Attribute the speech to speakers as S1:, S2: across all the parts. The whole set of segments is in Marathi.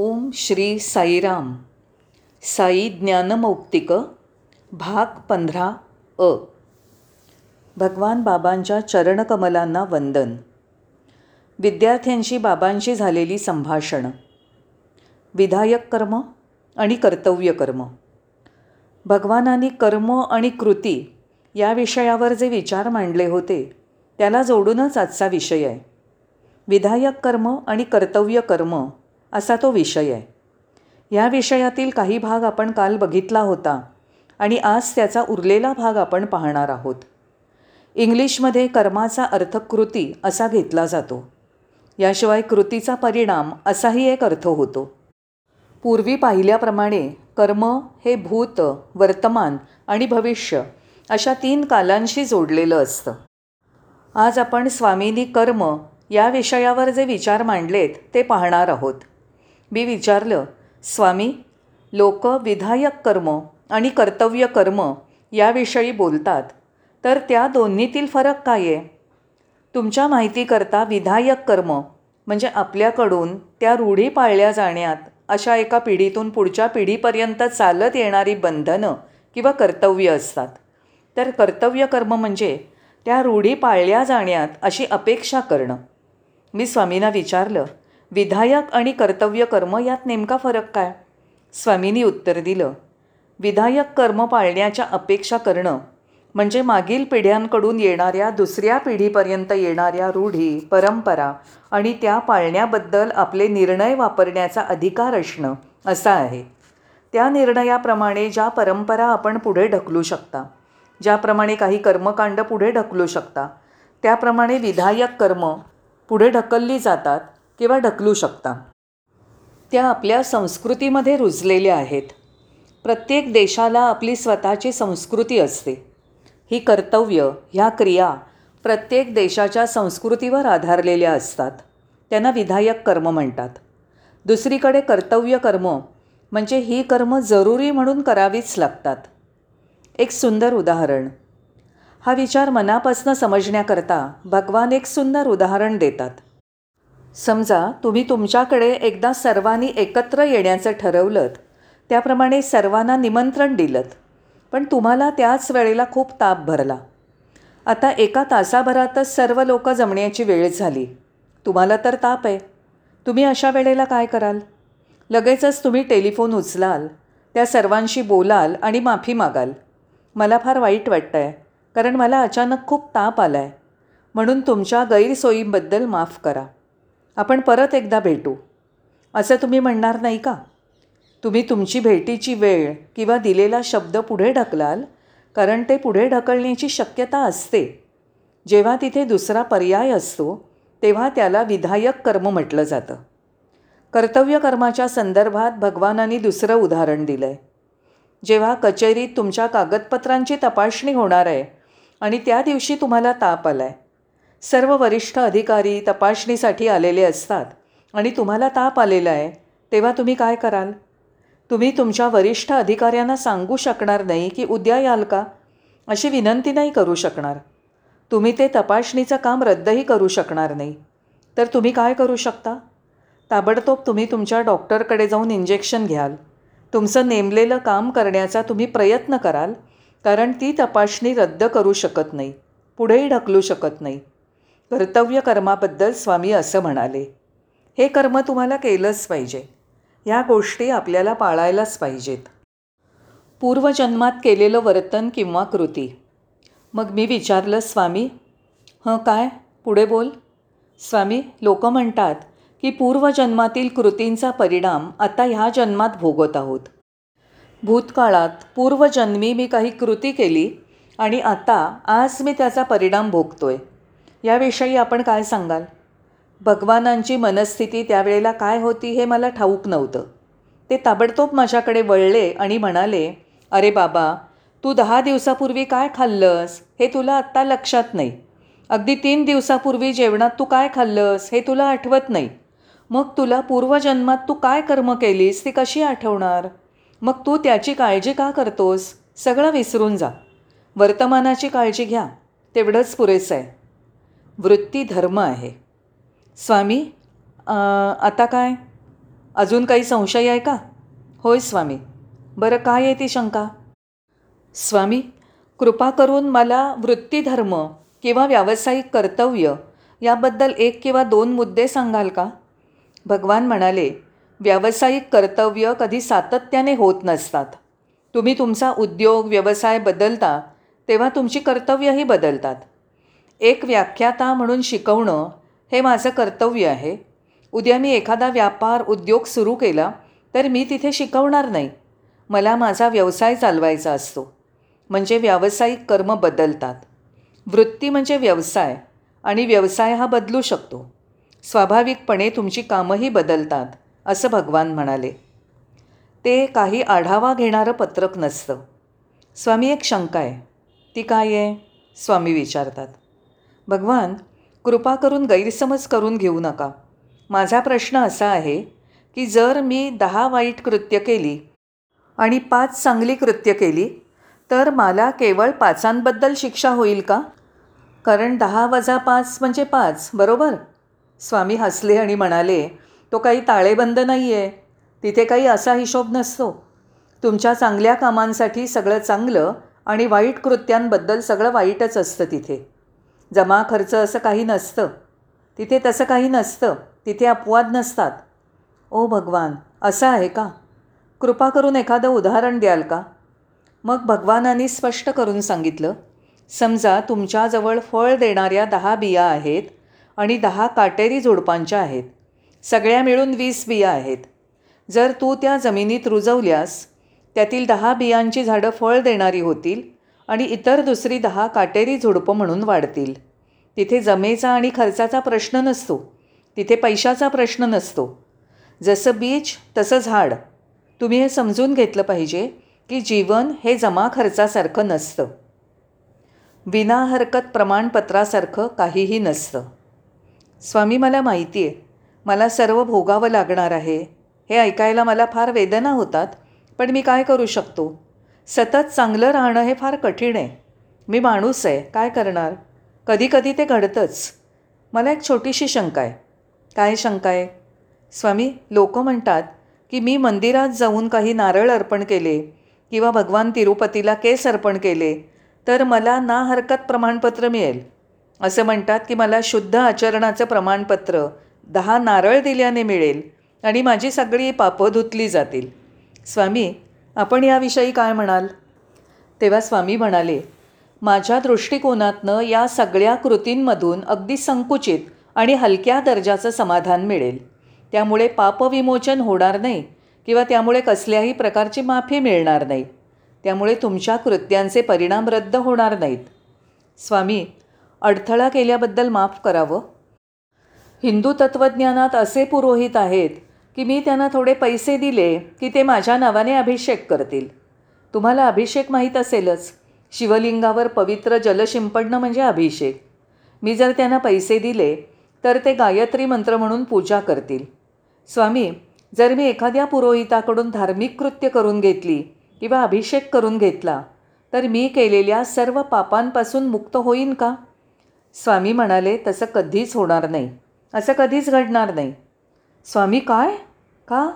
S1: ओम श्री साईराम. साई ज्ञानमौक्तिक भाग पंधरा अ. भगवान बाबांच्या चरणकमलांना वंदन. विद्यार्थ्यांशी बाबांशी झालेली संभाषणं. विधायक कर्म आणि कर्तव्य कर्म. भगवानांनी कर्म आणि कृती या विषयावर जे विचार मांडले होते त्याला जोडूनच आजचा विषय आहे. विधायक कर्म आणि कर्तव्य कर्म असा तो विषय आहे. या विषयातील काही भाग आपण काल बघितला होता आणि आज त्याचा उरलेला भाग आपण पाहणार आहोत. इंग्लिशमध्ये कर्माचा अर्थ कृती असा घेतला जातो. याशिवाय कृतीचा परिणाम असाही एक अर्थ होतो. पूर्वी पाहिल्याप्रमाणे कर्म हे भूत वर्तमान आणि भविष्य अशा तीन कालांशी जोडलेलं असतं. आज आपण स्वामींनी कर्म या विषयावर जे विचार मांडलेत ते पाहणार आहोत. मी विचारलं स्वामी लोक विधायक कर्म आणि कर्तव्य कर्म याविषयी बोलतात तर त्या दोन्हीतील फरक काय आहे? तुमच्या माहितीकरता विधायक कर्म म्हणजे आपल्याकडून त्या रूढी पाळल्या जाण्यात अशा एका पिढीतून पुढच्या पिढीपर्यंत चालत येणारी बंधनं किंवा कर्तव्य असतात. तर कर्तव्य कर्म म्हणजे त्या रूढी पाळल्या जाण्यात अशी अपेक्षा करणं. मी स्वामींना विचारलं विधायक आणि कर्तव्य कर्म यात नेमका फरक काय? स्वामींनी उत्तर दिलं. विधायक कर्म पाळण्याच्या अपेक्षा करणं म्हणजे मागील पिढ्यांकडून येणाऱ्या दुसऱ्या पिढीपर्यंत येणाऱ्या रूढी परंपरा आणि त्या पाळण्याबद्दल आपले निर्णय वापरण्याचा अधिकार असणं असा आहे. त्या निर्णयाप्रमाणे ज्या परंपरा आपण पुढे ढकलू शकता ज्याप्रमाणे काही कर्मकांड पुढे ढकलू शकता त्याप्रमाणे विधायक कर्म पुढे ढकलली जातात किंवा ढकलू शकता. त्या आपल्या संस्कृतीमध्ये रुजलेल्या आहेत. प्रत्येक देशाला आपली स्वतःची संस्कृती असते. ही कर्तव्य ह्या क्रिया प्रत्येक देशाच्या संस्कृतीवर आधारलेल्या असतात. त्यांना विधायक कर्म म्हणतात. दुसरीकडे कर्तव्य कर्म म्हणजे ही कर्म जरुरी म्हणून करावीच लागतात. एक सुंदर उदाहरण. हा विचार मनापासनं समजण्याकरता भगवान एक सुंदर उदाहरण देतात. समजा तुम्ही तुमच्याकडे एकदा सर्वांनी एकत्र येण्याचं ठरवलं त्याप्रमाणे सर्वांना निमंत्रण दिलं पण तुम्हाला त्याच वेळेला खूप ताप भरला. आता एका तासाभरातच सर्व लोक जमण्याची वेळ झाली. तुम्हाला तर ताप आहे. तुम्ही अशा वेळेला काय कराल? लगेचच तुम्ही टेलिफोन उचलाल. त्या सर्वांशी बोलाल आणि माफी मागाल. मला फार वाईट वाटतं आहे कारण मला अचानक खूप ताप आला आहे म्हणून तुमच्या गैरसोयींबद्दल माफ करा. आपण परत एकदा भेटू. असं तुम्ही म्हणणार नाही का? तुम्ही तुमची भेटीची वेळ किंवा दिलेला शब्द पुढे ढकलाल कारण ते पुढे ढकलण्याची शक्यता असते. जेव्हा तिथे दुसरा पर्याय असतो तेव्हा त्याला विधायक कर्म म्हटलं जातं. कर्तव्य कर्माच्या संदर्भात भगवानांनी दुसरं उदाहरण दिलं आहे जेव्हा कचेरीत तुमच्या कागदपत्रांची तपासणी होणार आहे आणि त्या दिवशी तुम्हाला ताप आला आहे सर्व वरिष्ठ अधिकारी तपासणीसाठी आलेले असतात. आणि तुम्हाला ताप आलेला आहे तेव्हा तुम्ही काय कराल? तुम्ही तुमच्या वरिष्ठ अधिकाऱ्यांना सांगू शकणार नाही की उद्या याल का? अशी विनंती नाही करू शकणार. तुम्ही ते तपासणीचं काम रद्दही करू शकणार नाही. तर तुम्ही काय करू शकता? ताबडतोब तुम्ही तुमच्या डॉक्टरकडे जाऊन इंजेक्शन घ्याल. तुमचं नेमलेलं काम करण्याचा तुम्ही प्रयत्न कराल कारण ती तपासणी रद्द करू शकत नाही. पुढेही ढकलू शकत नाही. कर्तव्य कर्माबद्दल स्वामी असं म्हणाले हे कर्म तुम्हाला केलंच पाहिजे. ह्या गोष्टी आपल्याला पाळायलाच पाहिजेत. पूर्वजन्मात केलेलं वर्तन किंवा कृती. मग मी विचारलं स्वामी हं काय? पुढे बोल. स्वामी लोक म्हणतात की पूर्वजन्मातील कृतींचा परिणाम आता ह्या जन्मात भोगत आहोत. भूतकाळात पूर्वजन्मी मी काही कृती केली आणि आता आज मी त्याचा परिणाम भोगतोय. याविषयी आपण काय सांगाल? भगवानांची मनस्थिती त्यावेळेला काय होती हे मला ठाऊक नव्हतं. ते ताबडतोब माझ्याकडे वळले आणि म्हणाले अरे बाबा तू दहा दिवसापूर्वी काय खाल्लंस? हे तुला आत्ता लक्षात नाही. अगदी तीन दिवसापूर्वी जेवणात तू काय खाल्लंस? हे तुला आठवत नाही. मग तुला पूर्वजन्मात तू काय कर्म केलीस? ती कशी आठवणार? मग तू त्याची काळजी का करतोस? सगळं विसरून जा. वर्तमानाची काळजी घ्या. तेवढंच पुरेसं आहे. वृत्ती धर्म आहे. स्वामी आता काय? अजून काही संशय आहे का? होय स्वामी. बरं काय आहे ती शंका? स्वामी कृपा करून मला वृत्तीधर्म किंवा व्यावसायिक कर्तव्य याबद्दल एक किंवा दोन मुद्दे सांगाल का? भगवान म्हणाले व्यावसायिक कर्तव्य कधी सातत्याने होत नसतात. तुम्ही तुमचा उद्योग व्यवसाय बदलता तेव्हा तुमची कर्तव्यही बदलतात. एक व्याख्याता म्हणून शिकवणं हे माझं कर्तव्य आहे. उद्या मी एखादा व्यापार उद्योग सुरू केला तर मी तिथे शिकवणार नाही. मला माझा व्यवसाय चालवायचा असतो. म्हणजे व्यावसायिक कर्म बदलतात. वृत्ती म्हणजे व्यवसाय आणि व्यवसाय हा बदलू शकतो. स्वाभाविकपणे तुमची कामंही बदलतात असं भगवान म्हणाले. ते काही आढावा घेणारं पत्रक नसतं. स्वामी एक शंका आहे. ती काय आहे? स्वामी विचारतात. भगवान कृपा करून गैरसमज करून घेऊ नका. माझा प्रश्न असा आहे की जर मी दहा वाईट कृत्य केली आणि पाच चांगली कृत्य केली तर मला केवळ पाचांबद्दल शिक्षा होईल का? कारण दहा वजा पाच म्हणजे पाच बरोबर? स्वामी हसले आणि म्हणाले तो काही ताळेबंद नाही आहे तिथे काही असा हिशोब नसतो. तुमच्या चांगल्या कामांसाठी सगळं चांगलं आणि वाईट कृत्यांबद्दल सगळं वाईटच असतं तिथे. जमा खर्च असं काही नसतं. तिथे तसं काही नसतं. तिथे अपवाद नसतात. ओ भगवान असं आहे का? कृपा करून एखादं उदाहरण द्याल का? मग भगवानांनी स्पष्ट करून सांगितलं समजा तुमच्याजवळ फळ देणाऱ्या दहा बिया आहेत आणि दहा काटेरी झुडपांच्या आहेत. सगळ्या मिळून वीस बिया आहेत. जर तू त्या जमिनीत रुजवल्यास त्यातील दहा बियांची झाडं फळ देणारी होतील आणि इतर दुसरी दहा काटेरी झुडपं म्हणून वाढतील. तिथे जमेचा आणि खर्चाचा प्रश्न नसतो. तिथे पैशाचा प्रश्न नसतो. जसं बीज तसं झाड. तुम्ही हे समजून घेतलं पाहिजे की जीवन हे जमा खर्चासारखं नसतं. विना हरकत प्रमाणपत्रासारखं काहीही नसतं. स्वामी मला माहिती आहे. मला सर्व भोगावं लागणार आहे. हे ऐकायला मला फार वेदना होतात पण मी काय करू शकतो? सतत चांगलं राहणं हे फार कठीण आहे. मी माणूस आहे काय करणार? कधीकधी ते घडतंच. मला एक छोटीशी शंका आहे. काय शंका आहे? स्वामी लोक म्हणतात की मी मंदिरात जाऊन काही नारळ अर्पण केले किंवा भगवान तिरुपतीला केस अर्पण केले तर मला ना हरकत प्रमाणपत्र मिळेल. असं म्हणतात की मला शुद्ध आचरणाचं प्रमाणपत्र दहा नारळ दिल्याने मिळेल आणि माझी सगळी पापं धुतली जातील. स्वामी आपण याविषयी काय म्हणाल? तेव्हा स्वामी म्हणाले माझ्या दृष्टिकोनातनं या सगळ्या कृतींमधून अगदी संकुचित आणि हलक्या दर्जाचं समाधान मिळेल. त्यामुळे पापविमोचन होणार नाही किंवा त्यामुळे कसल्याही प्रकारची माफी मिळणार नाही. त्यामुळे तुमच्या कृत्यांचे परिणाम रद्द होणार नाहीत. स्वामी अडथळा केल्याबद्दल माफ करावं. हिंदू तत्त्वज्ञानात असे पुरोहित आहेत की मी त्यांना थोडे पैसे दिले की ते माझ्या नावाने अभिषेक करतील. तुम्हाला अभिषेक माहीत असेलच. शिवलिंगावर पवित्र जल शिंपडणं म्हणजे अभिषेक. मी जर त्यांना पैसे दिले तर ते गायत्री मंत्र म्हणून पूजा करतील. स्वामी जर मी एखाद्या पुरोहिताकडून धार्मिक कृत्य करून घेतली किंवा अभिषेक करून घेतला तर मी केलेल्या सर्व पापांपासून मुक्त होईन का? स्वामी म्हणाले तसं कधीच होणार नाही. असं कधीच घडणार नाही. स्वामी काय? का?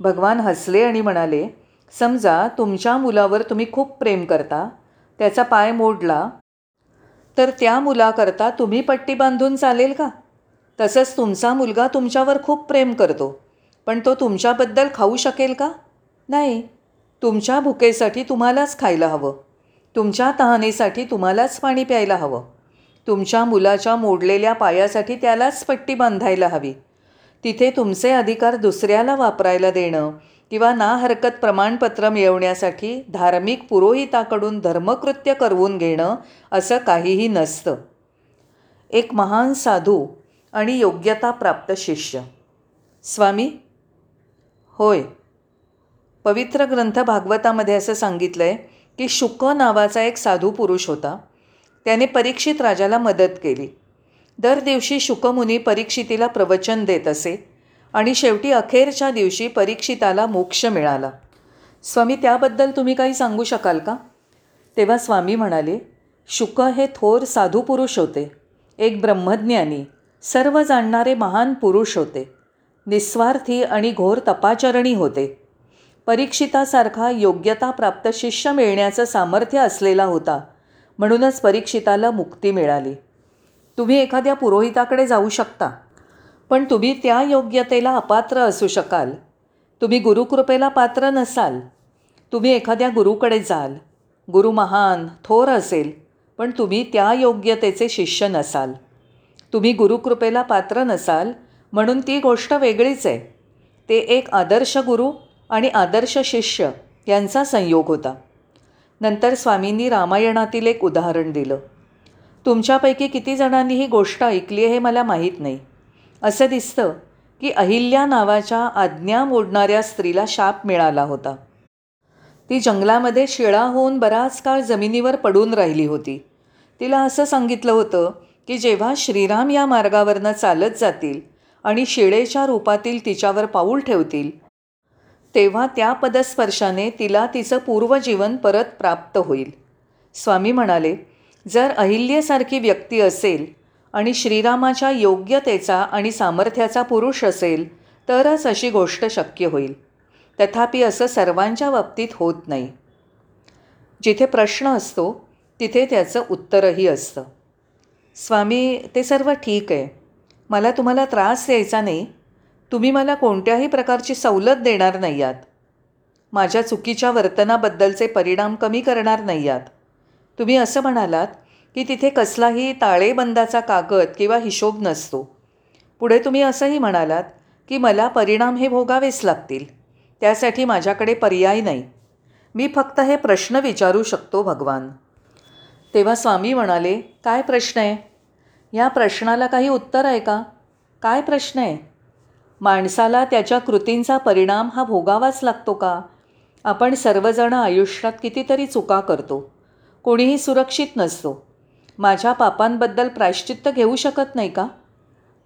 S1: भगवान हसले आणि म्हणाले समजा तुमच्या मुलावर तुम्ही खूप प्रेम करता त्याचा पाय मोडला तर त्या मुलाकरता तुम्ही पट्टी बांधून चालेल का? तसंच तुमचा मुलगा तुमच्यावर खूप प्रेम करतो पण तो तुमच्याबद्दल खाऊ शकेल का? नाही तुमच्या भुकेसाठी तुम्हालाच खायला हवं तुमच्या तहानेसाठी तुम्हालाच पाणी प्यायला हवं तुमच्या मुलाच्या मोडलेल्या पायासाठी त्यालाच पट्टी बांधायला हवी तिथे तुमचे अधिकार दुसऱ्याला वापरायला देणं किंवा ना हरकत प्रमाणपत्र मिळवण्यासाठी धार्मिक पुरोहिताकडून धर्मकृत्य करवून घेणं असं काहीही नसतं. एक महान साधू आणि योग्यता प्राप्त शिष्य. स्वामी होय. पवित्र ग्रंथ भागवतामध्ये असं सांगितलं आहे की शुक नावाचा एक साधू पुरुष होता. त्याने परीक्षित राजाला मदत केली. दर दिवशी शुकमुनी परीक्षितीला प्रवचन देत असे आणि शेवटी अखेरच्या दिवशी परीक्षिताला मोक्ष मिळाला. स्वामी त्याबद्दल तुम्ही काही सांगू शकाल का? तेव्हा स्वामी म्हणाले शुक हे थोर साधू पुरुष होते एक ब्रह्मज्ञानी सर्व जाणणारे महान पुरुष होते निस्वार्थी आणि घोर तपाचरणी होते. परीक्षितासारखा योग्यता प्राप्त शिष्य मिळण्याचं सामर्थ्य असलेला होता म्हणूनच परीक्षिताला मुक्ती मिळाली. तुम्ही एखाद्या पुरोहिताकडे जाऊ शकता. पण तुम्ही त्या योग्यतेला अपात्र असू शकाल. तुम्ही गुरुकृपेला पात्र नसाल. तुम्ही एखाद्या गुरुकडे जाल. गुरु महान थोर असेल पण तुम्ही त्या योग्यतेचे शिष्य नसाल. तुम्ही गुरुकृपेला पात्र नसाल म्हणून ती गोष्ट वेगळीच आहे. ते एक आदर्श गुरु आणि आदर्श शिष्य यांचा संयोग होता. नंतर स्वामींनी रामायणातील एक उदाहरण दिलं. तुमच्यापैकी किती जणांनी ही गोष्ट ऐकली आहे हे मला माहीत नाही. असं दिसतं की अहिल्या नावाच्या आज्ञा मोडणाऱ्या स्त्रीला शाप मिळाला होता. ती जंगलामध्ये शिळा होऊन बराच काळ जमिनीवर पडून राहिली होती. तिला असं सांगितलं होतं की जेव्हा श्रीराम या मार्गावरनं चालत जातील आणि शिळेच्या रूपातील तिच्यावर पाऊल ठेवतील तेव्हा त्या पदस्पर्शाने तिला तिचं पूर्वजीवन परत प्राप्त होईल. स्वामी म्हणाले जर अहिल्यासारखी व्यक्ती असेल आणि श्रीरामाच्या योग्यतेचा आणि सामर्थ्याचा पुरुष असेल तरच अशी गोष्ट शक्य होईल. तथापि असं सर्वांच्या बाबतीत होत नाही. जिथे प्रश्न असतो तिथे त्याचं उत्तरही असतं. स्वामी ते सर्व ठीक आहे. मला तुम्हाला त्रास द्यायचा नाही. तुम्ही मला कोणत्याही प्रकारची सवलत देणार नाही आहात. माझ्या चुकीच्या वर्तनाबद्दलचे परिणाम कमी करणार नाही आहात. तुम्ही असं म्हणालात की तिथे कसलाही ताळेबंदाचा कागद किंवा हिशोब नसतो. पुढे तुम्ही असंही म्हणालात की मला परिणाम हे भोगावेच लागतील. त्यासाठी माझ्याकडे पर्याय नाही. मी फक्त हे प्रश्न विचारू शकतो भगवान. तेव्हा स्वामी म्हणाले काय प्रश्न आहे? या प्रश्नाला काही उत्तर आहे का? काय प्रश्न आहे? माणसाला त्याच्या कृतींचा परिणाम हा भोगावाच लागतो का? आपण सर्वजण आयुष्यात कितीतरी चुका करतो. कोणीही सुरक्षित नसतो. माझ्या पापांबद्दल प्रायश्चित्त घेऊ शकत नाही का?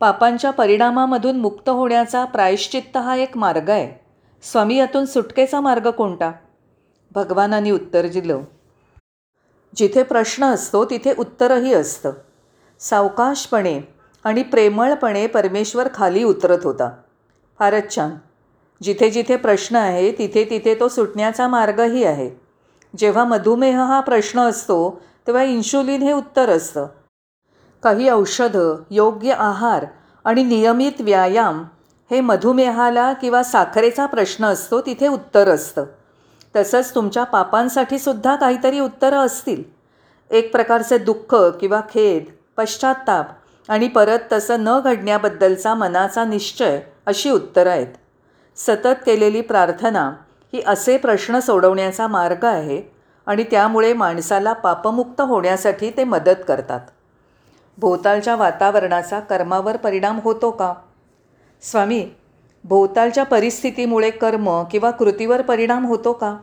S1: पापांच्या परिणामामधून मुक्त होण्याचा प्रायश्चित्त हा एक मार्ग आहे. स्वामी यातून सुटकेचा मार्ग कोणता? भगवानांनी उत्तर दिलं जिथे प्रश्न असतो तिथे उत्तरही असतं. सावकाशपणे आणि प्रेमळपणे परमेश्वर खाली उतरत होता. फारच छान. जिथे जिथे प्रश्न आहे तिथे तिथे तो सुटण्याचा मार्गही आहे. जेव्हा मधुमेह हा प्रश्न असतो तेव्हा इन्शुलिन हे उत्तर असतं. काही औषधं योग्य आहार आणि नियमित व्यायाम हे मधुमेहाला किंवा साखरेचा प्रश्न असतो तिथे उत्तर असतं. तसंच तुमच्या पापांसाठी सुद्धा काहीतरी उत्तरं असतील. एक प्रकारचे दुःख किंवा खेद पश्चात्ताप आणि परत तसं न घडण्याबद्दलचा मनाचा निश्चय अशी उत्तरं आहेत. सतत केलेली प्रार्थना ही असे प्रश्न सोडवण्याचा मार्ग आहे आणि त्यामुळे माणसाला पापमुक्त होण्यासाठी ते मदत करतात. भोवतालच्या वातावरणाचा कर्मावर परिणाम होतो का? स्वामी भोवतालच्या परिस्थितीमुळे कर्म किंवा कृतीवर परिणाम होतो का?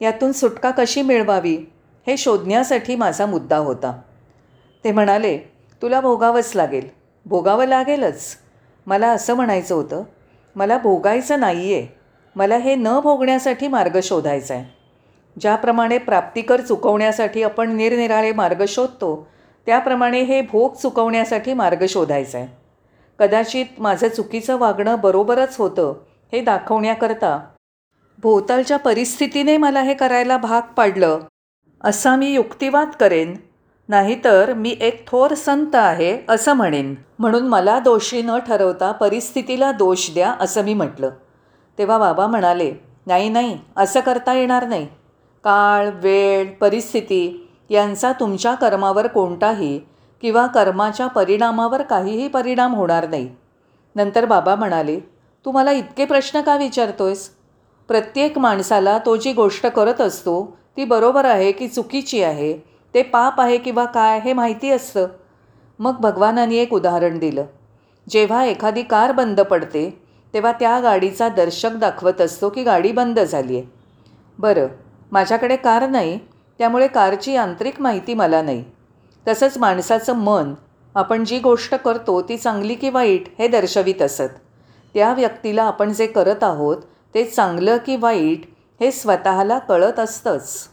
S1: यातून सुटका कशी मिळवावी? हे शोधण्यासाठी माझा मुद्दा होता. ते म्हणाले तुला भोगावंच लागेल. भोगावं लागेलच. मला असं म्हणायचं होतं मला भोगायचं नाही आहे मला हे न भोगण्यासाठी मार्ग शोधायचा आहे. ज्याप्रमाणे प्राप्तिकर चुकवण्यासाठी आपण निरनिराळे मार्ग शोधतो त्याप्रमाणे हे भोग चुकवण्यासाठी मार्ग शोधायचा आहे. कदाचित माझं चुकीचं वागणं बरोबरच होतं हे दाखवण्याकरता भोवतालच्या परिस्थितीने मला हे करायला भाग पाडलं असा मी युक्तिवाद करेन नाहीतर मी एक थोर संत आहे असं म्हणेन. म्हणून मला दोषी न ठरवता परिस्थितीला दोष द्या असं मी म्हटलं. तेव्हा बाबा म्हणाले नाही नाही असं करता येणार नाही. काळ वेळ परिस्थिती यांचा तुमच्या कर्मावर कोणताही किंवा कर्माच्या परिणामावर काहीही परिणाम होणार नाही. नंतर बाबा म्हणाले तू मला इतके प्रश्न का विचारतोयस? प्रत्येक माणसाला तो जी गोष्ट करत असतो ती बरोबर आहे की चुकीची आहे? ते पाप आहे किंवा काय हे माहिती असतं. मग भगवानांनी एक उदाहरण दिलं. जेव्हा एखादी कार बंद पडते तेव्हा त्या गाडीचा दर्शक दाखवत असतो की गाडी बंद झाली आहे. बरं माझ्याकडे कार नाही त्यामुळे कारची यांत्रिक माहिती मला नाही. तसंच माणसाचं मन आपण जी गोष्ट करतो ती चांगली की वाईट हे दर्शवित असत. त्या व्यक्तीला आपण जे करत आहोत ते चांगलं की वाईट हे स्वतःला कळत असतंच.